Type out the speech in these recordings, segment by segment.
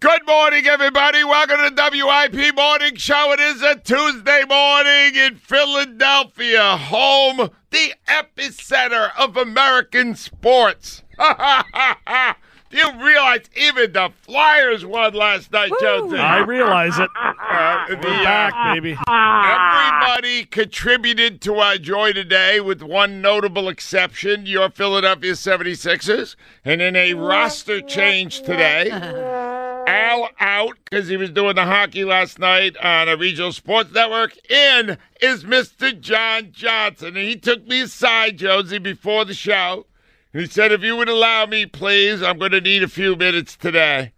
Good morning, everybody. Welcome to the WIP Morning Show. It is a Tuesday morning in Philadelphia, home, the epicenter of American sports. Do you realize even the Flyers won last night, Jonesy? I realize it. Uh, the, We're uh, back, baby. Everybody contributed to our joy today, with one notable exception your Philadelphia 76ers. And in a roster change today, Al out because he was doing the hockey last night on a regional sports network. In is Mr. John Johnson. And he took me aside, Jonesy, before the show. And he said, if you would allow me, please, I'm going to need a few minutes today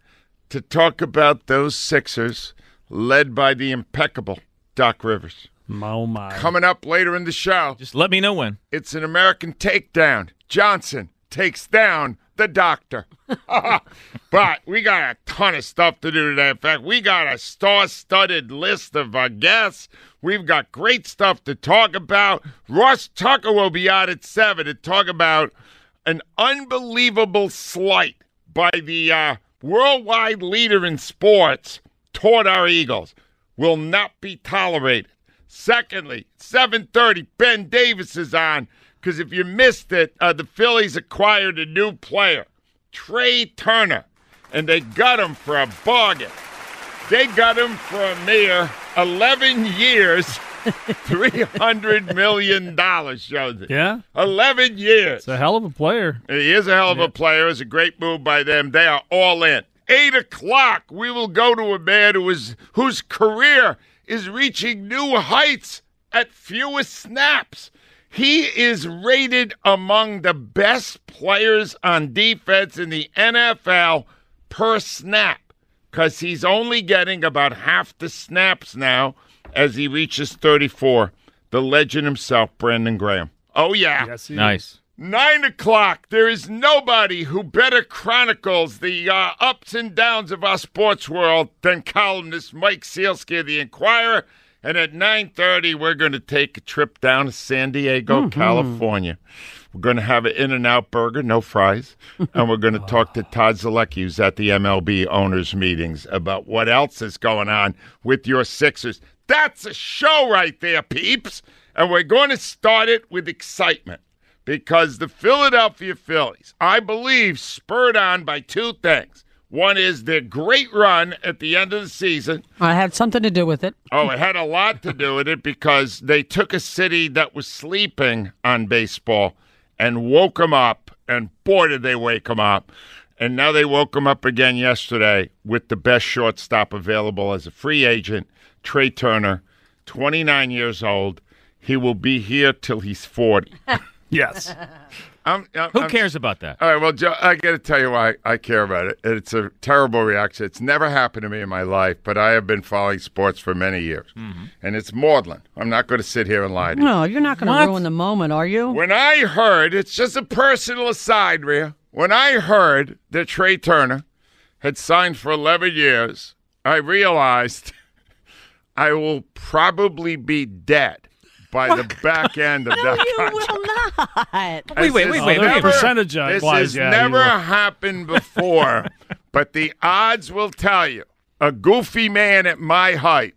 to talk about those Sixers led by the impeccable Doc Rivers. Oh my. Coming up later in the show, Just let me know when. it's an American takedown. Johnson takes down the doctor. but we got a ton of stuff to do today. In fact, we got a star studded list of uh, guests. We've got great stuff to talk about. Ross Tucker will be out at 7 to talk about an unbelievable slight by the uh, worldwide leader in sports toward our Eagles. Will not be tolerated. Secondly, 7:30, Ben Davis is on because if you missed it, uh, the Phillies acquired a new player, Trea Turner, and they got him for a bargain. They got him for a mere 11 years, $300 million, shows it. Yeah, 11 years. it's a hell of a player. He is a hell of a player. It's a great move by them. They are all in. Eight o'clock, we will go to a man who is whose career is reaching new heights at fewest snaps. He is rated among the best players on defense in the NFL per snap because he's only getting about half the snaps now as he reaches 34. The legend himself, Brandon Graham. Oh, yeah. Yes, he Nice. Nine o'clock. There is nobody who better chronicles the uh, ups and downs of our sports world than columnist Mike Sielski of the Inquirer. And at nine thirty, we're going to take a trip down to San Diego, mm-hmm. California. We're going to have an In-N-Out burger, no fries, and we're going to talk to Todd Zolecki, who's at the MLB owners' meetings, about what else is going on with your Sixers. That's a show right there, peeps. And we're going to start it with excitement because the Philadelphia Phillies, I believe, spurred on by two things. One is their great run at the end of the season. I had something to do with it. Oh, it had a lot to do with it because they took a city that was sleeping on baseball and woke them up. And boy, did they wake them up. And now they woke them up again yesterday with the best shortstop available as a free agent, Trea Turner, 29 years old. He will be here till he's 40. Yes. I'm, I'm, Who I'm- cares about that? All right, well, Joe, I got to tell you why I care about it. It's a terrible reaction. It's never happened to me in my life, but I have been following sports for many years. Mm-hmm. And it's maudlin. I'm not going to sit here and lie to you. No, you're not going to ruin the moment, are you? When I heard, it's just a personal aside, Rhea. When I heard that Trea Turner had signed for 11 years, I realized I will probably be dead by the back end of that you contract. will not. Wait, wait, wait, wait. there's wait. a percentage This wise, has yeah, never happened before, but the odds will tell you a goofy man at my height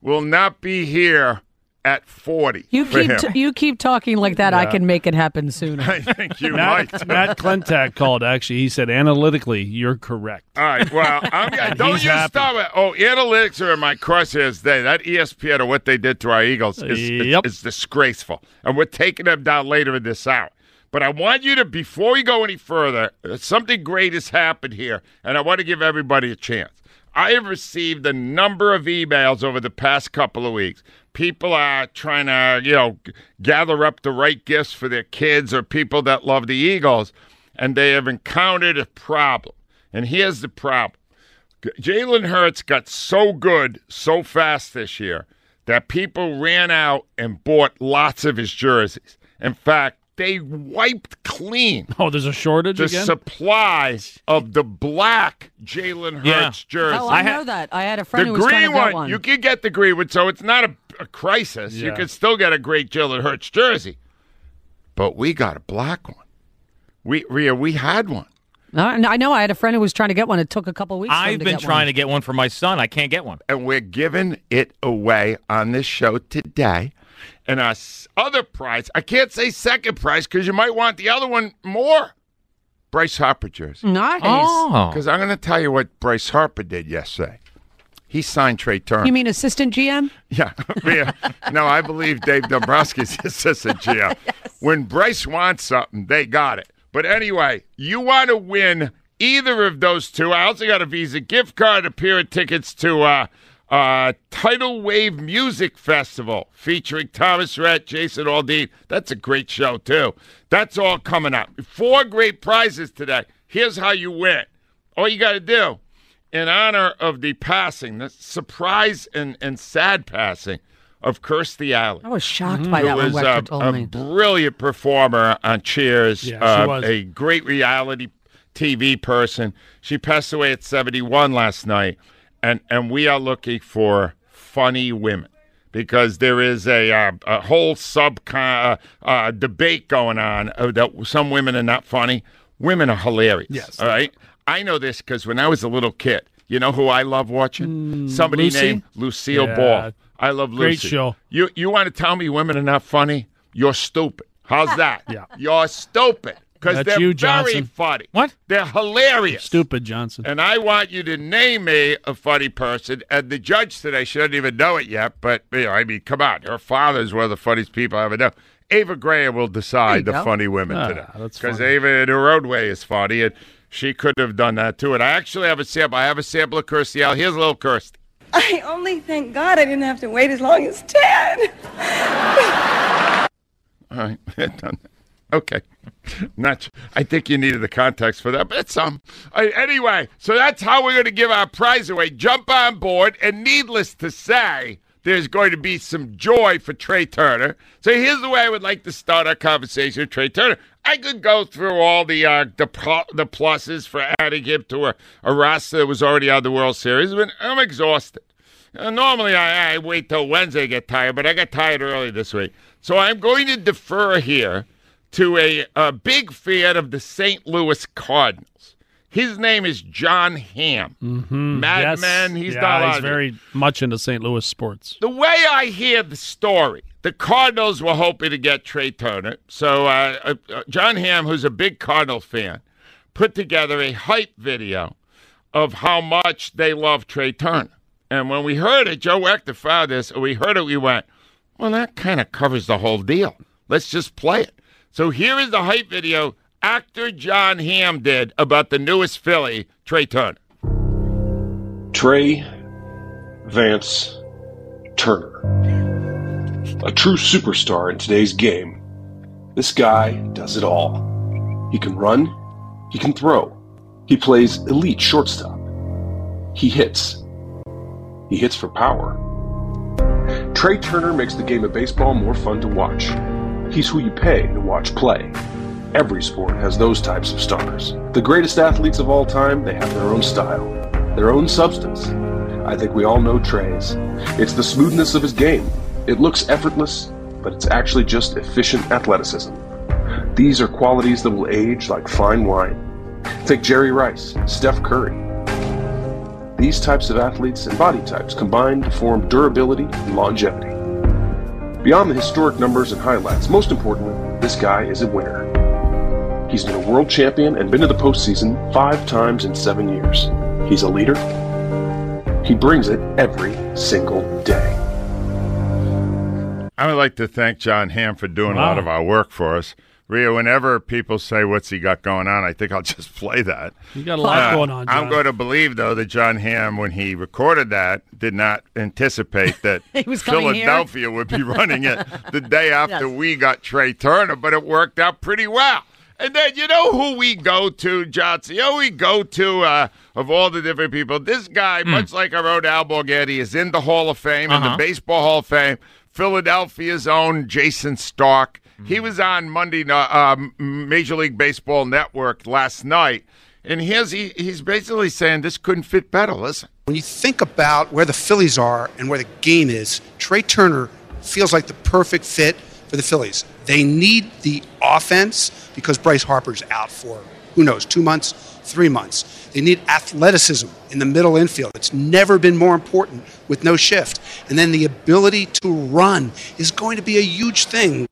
will not be here at 40. You keep t- you keep talking like that. I can make it happen sooner. I think you Matt, might. Matt Klentak called. Actually, he said analytically, you're correct. All right. Well, I'm, don't He's you happy. stop it. Oh, analytics are in my crosshairs today. That ESPN or what they did to our Eagles is, is- Yep. is disgraceful, and we're taking them down later in this hour. But I want you to, before we go any further, uh, something great has happened here, and I want to give everybody a chance. I have received a number of emails over the past couple of weeks. People are trying to, you know, gather up the right gifts for their kids or people that love the Eagles, and they have encountered a problem. And here's the problem Jalen Hurts got so good so fast this year that people ran out and bought lots of his jerseys. In fact, they wiped clean Oh, there's a shortage the again. supply of the black Jalen Hurts Yeah. jersey. Oh, I, I ha- know that. I had a friend the who was trying green to get one, one. you can get the green one, so it's not a, a crisis. You Yeah. can still get a great Jalen Hurts jersey. But we got a black one. We Rhea, we had one. Uh, no, I know. I had a friend who was trying to get one. It took a couple weeks. for him I've to been get trying one. to get one for my son. I can't get one. and we're giving it away on this show today. And our other prize, I can't say second prize because you might want the other one more. Bryce Harper jersey. Nice. Oh. Because I'm going to tell you what Bryce Harper did yesterday. He signed Trea Turner. You mean assistant GM? Yeah. yeah. No, I believe Dave Dombrowski's assistant GM. When Bryce wants something, they got it. But anyway, you want to win either of those two. I also got a Visa gift card, a pair of tickets to uh, uh, Tidal Wave Music Festival featuring Thomas Rhett, Jason Aldean. That's a great show, too. That's all coming up. Four great prizes today. Here's how you win. All you got to do in honor of the passing, the surprise and, and sad passing of Kirstie Alley. I was shocked by that when was a, told a me. brilliant performer on Cheers, Yeah, she uh, was. a great reality TV person. She passed away at 71 last night, and, and we are looking for funny women because there is a, uh, a whole sub uh, uh, debate going on uh, that some women are not funny. Women are hilarious. Yes. All right. I know this because when I was a little kid, you know who I love watching? Somebody Lucy? named Lucille Yeah. Ball. I love Lucy. Great show. You you want to tell me women are not funny? You're stupid. How's that? Yeah. You're stupid because they're you, very funny. What? They're hilarious. Stupid Johnson. And I want you to name me a funny person. And the judge today, she doesn't even know it yet, but you know, I mean, come on, her father's one of the funniest people I ever know. Ava Graham will decide the go. funny women Ah, today. Because. Ava, in her own way, is funny, and she could have done that too. And I actually have a sample. I have a sample of Kirstie Alley. Here's a little Kirstie. I only thank God I didn't have to wait as long as 10. All right, done. Okay, not. I think you needed the context for that, but it's um. right, anyway, so that's how we're going to give our prize away. Jump on board, and needless to say, there's going to be some joy for Trea Turner. So here's the way I would like to start our conversation with Trea Turner. I could go through all the uh, the the pluses for adding him to a, a roster that was already on the World Series, but I'm exhausted. Uh, normally, I, I wait till Wednesday to get tired, but I got tired early this week. So I'm going to defer here to a, a big fan of the St. Louis Cardinals. His name is Jon Hamm. Mm-hmm. Mad yes. He's yeah, not he's very much into St. Louis sports. the way I hear the story, the Cardinals were hoping to get Trea Turner. So uh, uh, uh, Jon Hamm, who's a big Cardinal fan, put together a hype video of how much they love Trea Turner. And when we heard it, Joe Wechter found this, and we heard it, we went, well, that kind of covers the whole deal. Let's just play it. So here is the hype video actor Jon Hamm did about the newest Philly, Trea Turner. Trea Vance Turner. A true superstar in today's game. This guy does it all. He can run, he can throw, he plays elite shortstop. He hits. He hits for power. Trea Turner makes the game of baseball more fun to watch. He's who you pay to watch play. Every sport has those types of stars. The greatest athletes of all time, they have their own style, their own substance. I think we all know Trea's. It's the smoothness of his game. It looks effortless, but it's actually just efficient athleticism. These are qualities that will age like fine wine. Think Jerry Rice, Steph Curry. These types of athletes and body types combine to form durability and longevity. Beyond the historic numbers and highlights, most importantly, this guy is a winner. He's been a world champion and been to the postseason five times in seven years. He's a leader. He brings it every single day. I would like to thank Jon Hamm for doing a lot of our work for us. Rhea, whenever people say, What's he got going on? I think I'll just play that. You got a lot Uh, going on. I'm going to believe, though, that Jon Hamm, when he recorded that, did not anticipate that He was. Philadelphia would be running it the day after Yes. we got Trea Turner, but it worked out pretty well. And then you know who we go to, Johnson? You know who we go to uh, of all the different people? This guy, much like our own Al Morganti, is in the Hall of Fame, in the Uh-huh. Baseball Hall of Fame. Philadelphia's own Jayson Stark. He was on Monday um, Major League Baseball Network last night, and here's he, he's basically saying this couldn't fit better. Listen. When you think about where the Phillies are and where the game is, Trea Turner feels like the perfect fit for the Phillies. They need the offense because Bryce Harper's out for who knows, two months, three months. They need athleticism in the middle infield. It's never been more important with no shift. And then the ability to run is going to be a huge thing.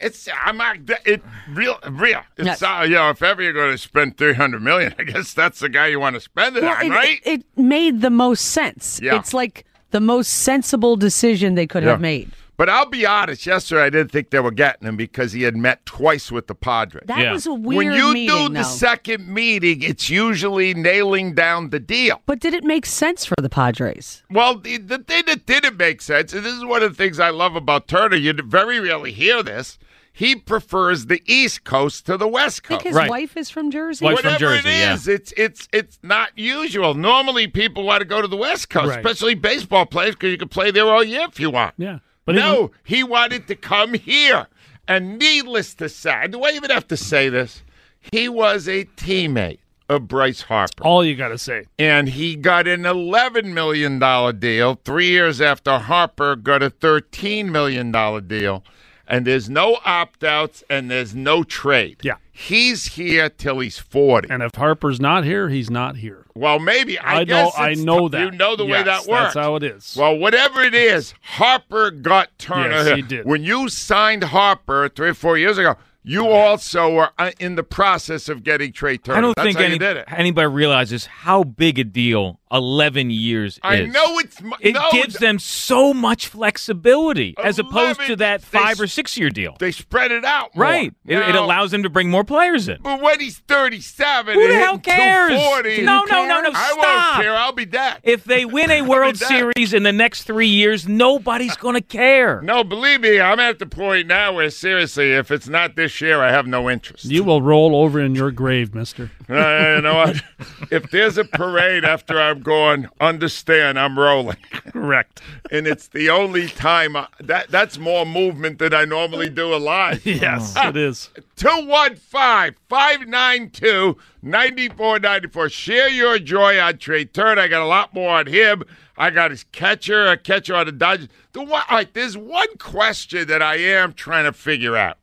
It's I'm not it real real. It's Yes. uh, you know if ever you're going to spend three hundred million, I guess that's the guy you want to spend it Well, on, it, right? it, it made the most sense. Yeah. It's like the most sensible decision they could have made. But I'll be honest. Yesterday, I didn't think they were getting him because he had met twice with the Padres. That Yeah. was a weird when you meeting, do the though. second meeting, it's usually nailing down the deal. but did it make sense for the Padres? Well, the, the thing that didn't make sense, and this is one of the things I love about Turner, you very rarely hear this. He prefers the East Coast to the West I think Coast. his Right. wife is from Jersey. Wife- from Jersey, it yeah. it's it's it's not usual. Normally, people want to go to the West Coast, Right. especially baseball players, because you can play there all year if you want. Yeah. But no, even- he wanted to come here, and needless to say, do I even have to say this? He was a teammate of Bryce Harper. all you got to say. and he got an $11 million deal three years after Harper got a $13 million deal. And there's no opt outs and there's no trade. Yeah. He's here till he's 40. And if Harper's not here, he's not here. well, maybe. I, I, know. I know t- that. You know the way that works. That's how it is. Well, whatever it is, Harper got Turner. Yes, he did. When you signed Harper three or four years ago, you also were uh, in the process of getting Trea Turner. I don't That's think how any, you did it. anybody realizes how big a deal 11 years I is. know it's m- It no, gives them so much flexibility as opposed to 11 that they five or six year deal. They spread it out. more. Right. It, it Now- allows them to bring more players in. But when he's 37 Who and the hell hitting cares? 240, No, no, no, no, I stop. won't care. I'll be dead. If they win a World that- Series in the next three years, nobody's going to care. no, believe me, I'm at the point now where seriously, if it's not this year, I have no interest. you will roll over in your grave, mister. Uh, you know what? if there's a parade after I'm gone, understand I'm rolling. Correct. and it's the only time I, that that's more movement than I normally do alive. Yes, ah, it is. 215 592 9494. Share your joy on Trea Turner. I got a lot more on him. I got his catcher, a catcher on the Dodgers. The one, right, there's one question that I am trying to figure out.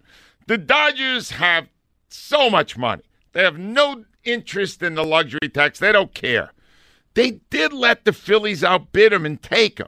The Dodgers have so much money, they have no interest in the luxury tax, they don't care. They did let the Phillies outbid him and take him.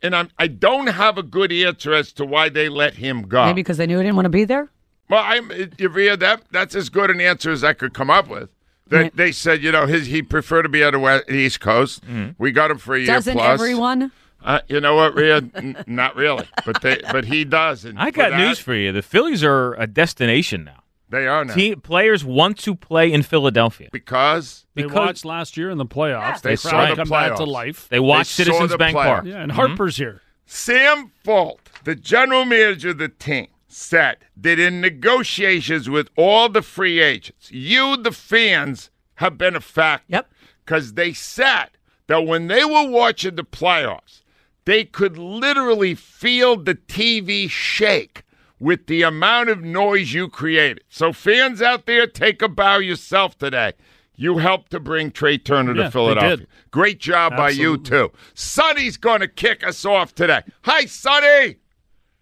And I'm, I don't have a good answer as to why they let him go. Maybe because they knew he didn't want to be there. Well, I'm Yavia, that that's as good an answer as I could come up with. They, they said, you know, his he preferred to be on the west, East Coast. We got him for a year Doesn't plus. everyone? Uh, you know what, Rhea? N- not really, but they, but he does. And I got that, news for you. The Phillies are a destination now. They are now Team, players want to play in Philadelphia. because They Because- watched last year in the playoffs. They They saw tried the to come back to life. They watch They Citizens the Bank playoffs. Park. Yeah, and Harper's mm-hmm. here. Sam Fuld, the general manager of the team, said that in negotiations with all the free agents, you, the fans, have been a factor. Yep. Because they said that when they were watching the playoffs, they could literally feel the TV shake with the amount of noise you created. So, fans out there, take a bow yourself today. You helped to bring Trea Turner Yeah, to they Philadelphia. did. Great job by you, too. Sonny's going to kick us off today. Hi, Sonny.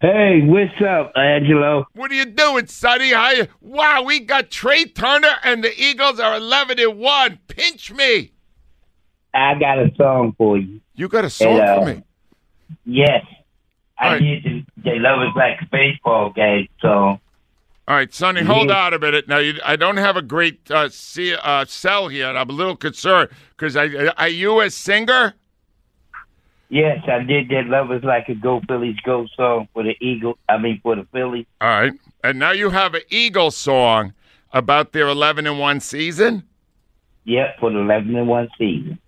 Hey, what's up, Angelo? What are you doing, Sonny? How you? Wow, we got Trey Turner and the Eagles are 11 and 1. Pinch me. I got a song for you. You got a song Hey, uh, for me. Yes. I Alright. did the They Love Us Like a Baseball game so. All right, Sonny, hold on a minute. Now, you, I don't have a great uh, see, uh, sell here, and I'm a little concerned because I, are you a singer? Yes, I did that Love is Like a Go Phillies Go song for the Eagle. I mean, for the Phillies. All right, and now you have an Eagle song about their 11 and 1 season. Yep, for the 11 and 1 season.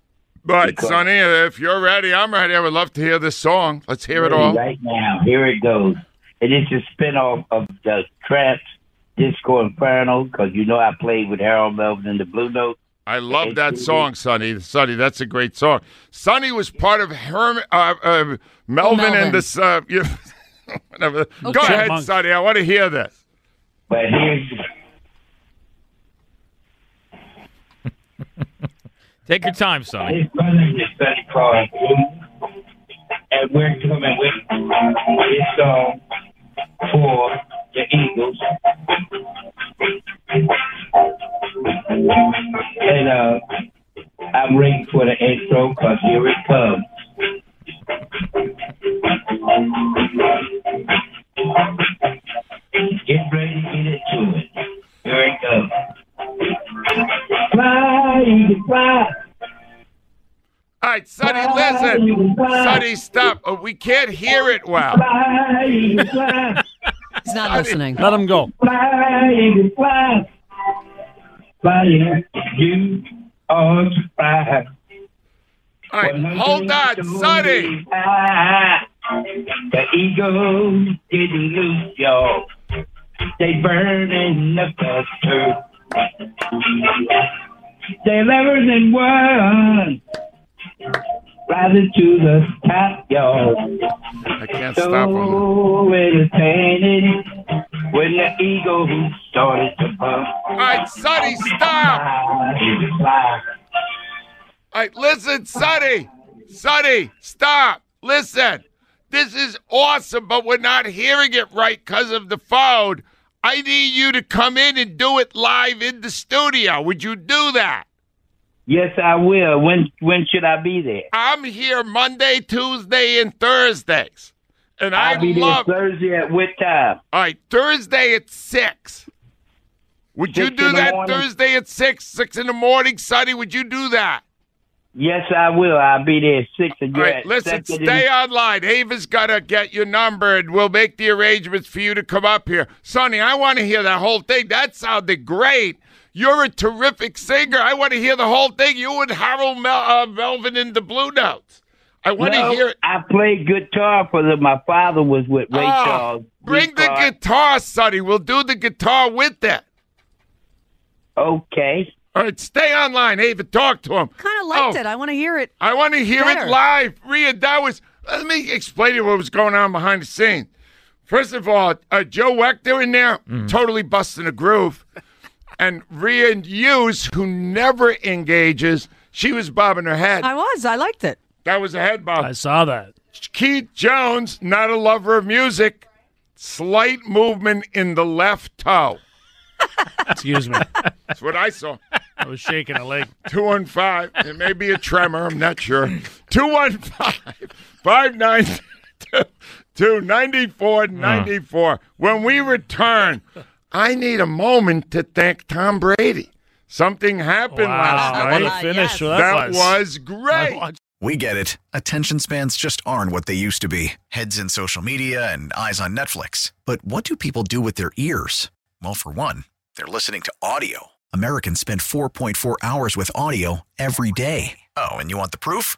But Because- Sonny, if you're ready, I'm ready. I would love to hear this song. Let's hear it all. Right now, here it goes. It is a spinoff of the Trammps Disco Inferno because you know I played with Harold Melvin in the Blue Note. I love that song, Sonny. Sonny, that's a great song. Sonny was part of Herm, uh, uh, Melvin, Melvin. and this. Uh, you, whatever. Go ahead, Chipmunks. Sonny. I want to hear this. But here's Take your time, Sonny. his brother Clark, and we're coming with his song for the Eagles. And uh, I'm ready for the intro because here it comes. Listen. Sonny, stop. Uh, we can't hear it well. Fly, Eagle, fly. He's not listening. Let him go. Fly, Eagle, fly. Fly, you are to. All right, hold on, Sonny. The eagles getting loose, y'all. They burning up the turf. They level in one. Rising to the top, y'all. I can't stop him. So entertaining when the eagle started to bump. All right, Sonny, stop. All right, listen, Sonny. Sonny, stop. Listen. This is awesome, but we're not hearing it right because of the phone. I need you to come in and do it live in the studio. Would you do that? Yes, I will. When when should I be there? I'm here Monday, Tuesday, and Thursdays. And I I'll be love. there Thursday at what time? All right, Thursday at 6. Would you do that morning? Thursday at 6, 6 in the morning, Sonny? Would you do that? Yes, I will. I'll be there at six. And All right, listen, stay and- online. Ava's got to get your number, and we'll make the arrangements for you to come up here. Sonny, I want to hear that whole thing. That sounded great. You're a terrific singer. I want to hear the whole thing. You and Harold Mel- uh, Melvin in the Blue Notes. I want to hear it. I played guitar for them. My father was with Ray Oh, Charles. bring the Guitar. guitar, Sonny. We'll do the guitar with that. Okay. All right, stay online. Ava, talk to him. Kind of liked Oh. it. I want to hear it. I want to hear Better. it live. Rhea, that was. Let me explain to you what was going on behind the scenes. First of all, uh, Joe Wechter in there, totally busting a groove. And Rhea Hughes, who never engages, she was bobbing her head. I was. I liked it. that was a head bob. I saw that. Keith Jones, not a lover of music, slight movement in the left toe. Excuse me. That's what I saw. I was shaking a leg. 215. It may be a tremor. I'm not sure. 215 592 9494. When we return, I need a moment to thank Tom Brady. Something happened last Wow. night. What a finish yes. that, That was. was great. We get it. Attention spans just aren't what they used to be heads in social media and eyes on Netflix. But what do people do with their ears? Well, for one, they're listening to audio. Americans spend 4.4 hours with audio every day. Oh, and you want the proof?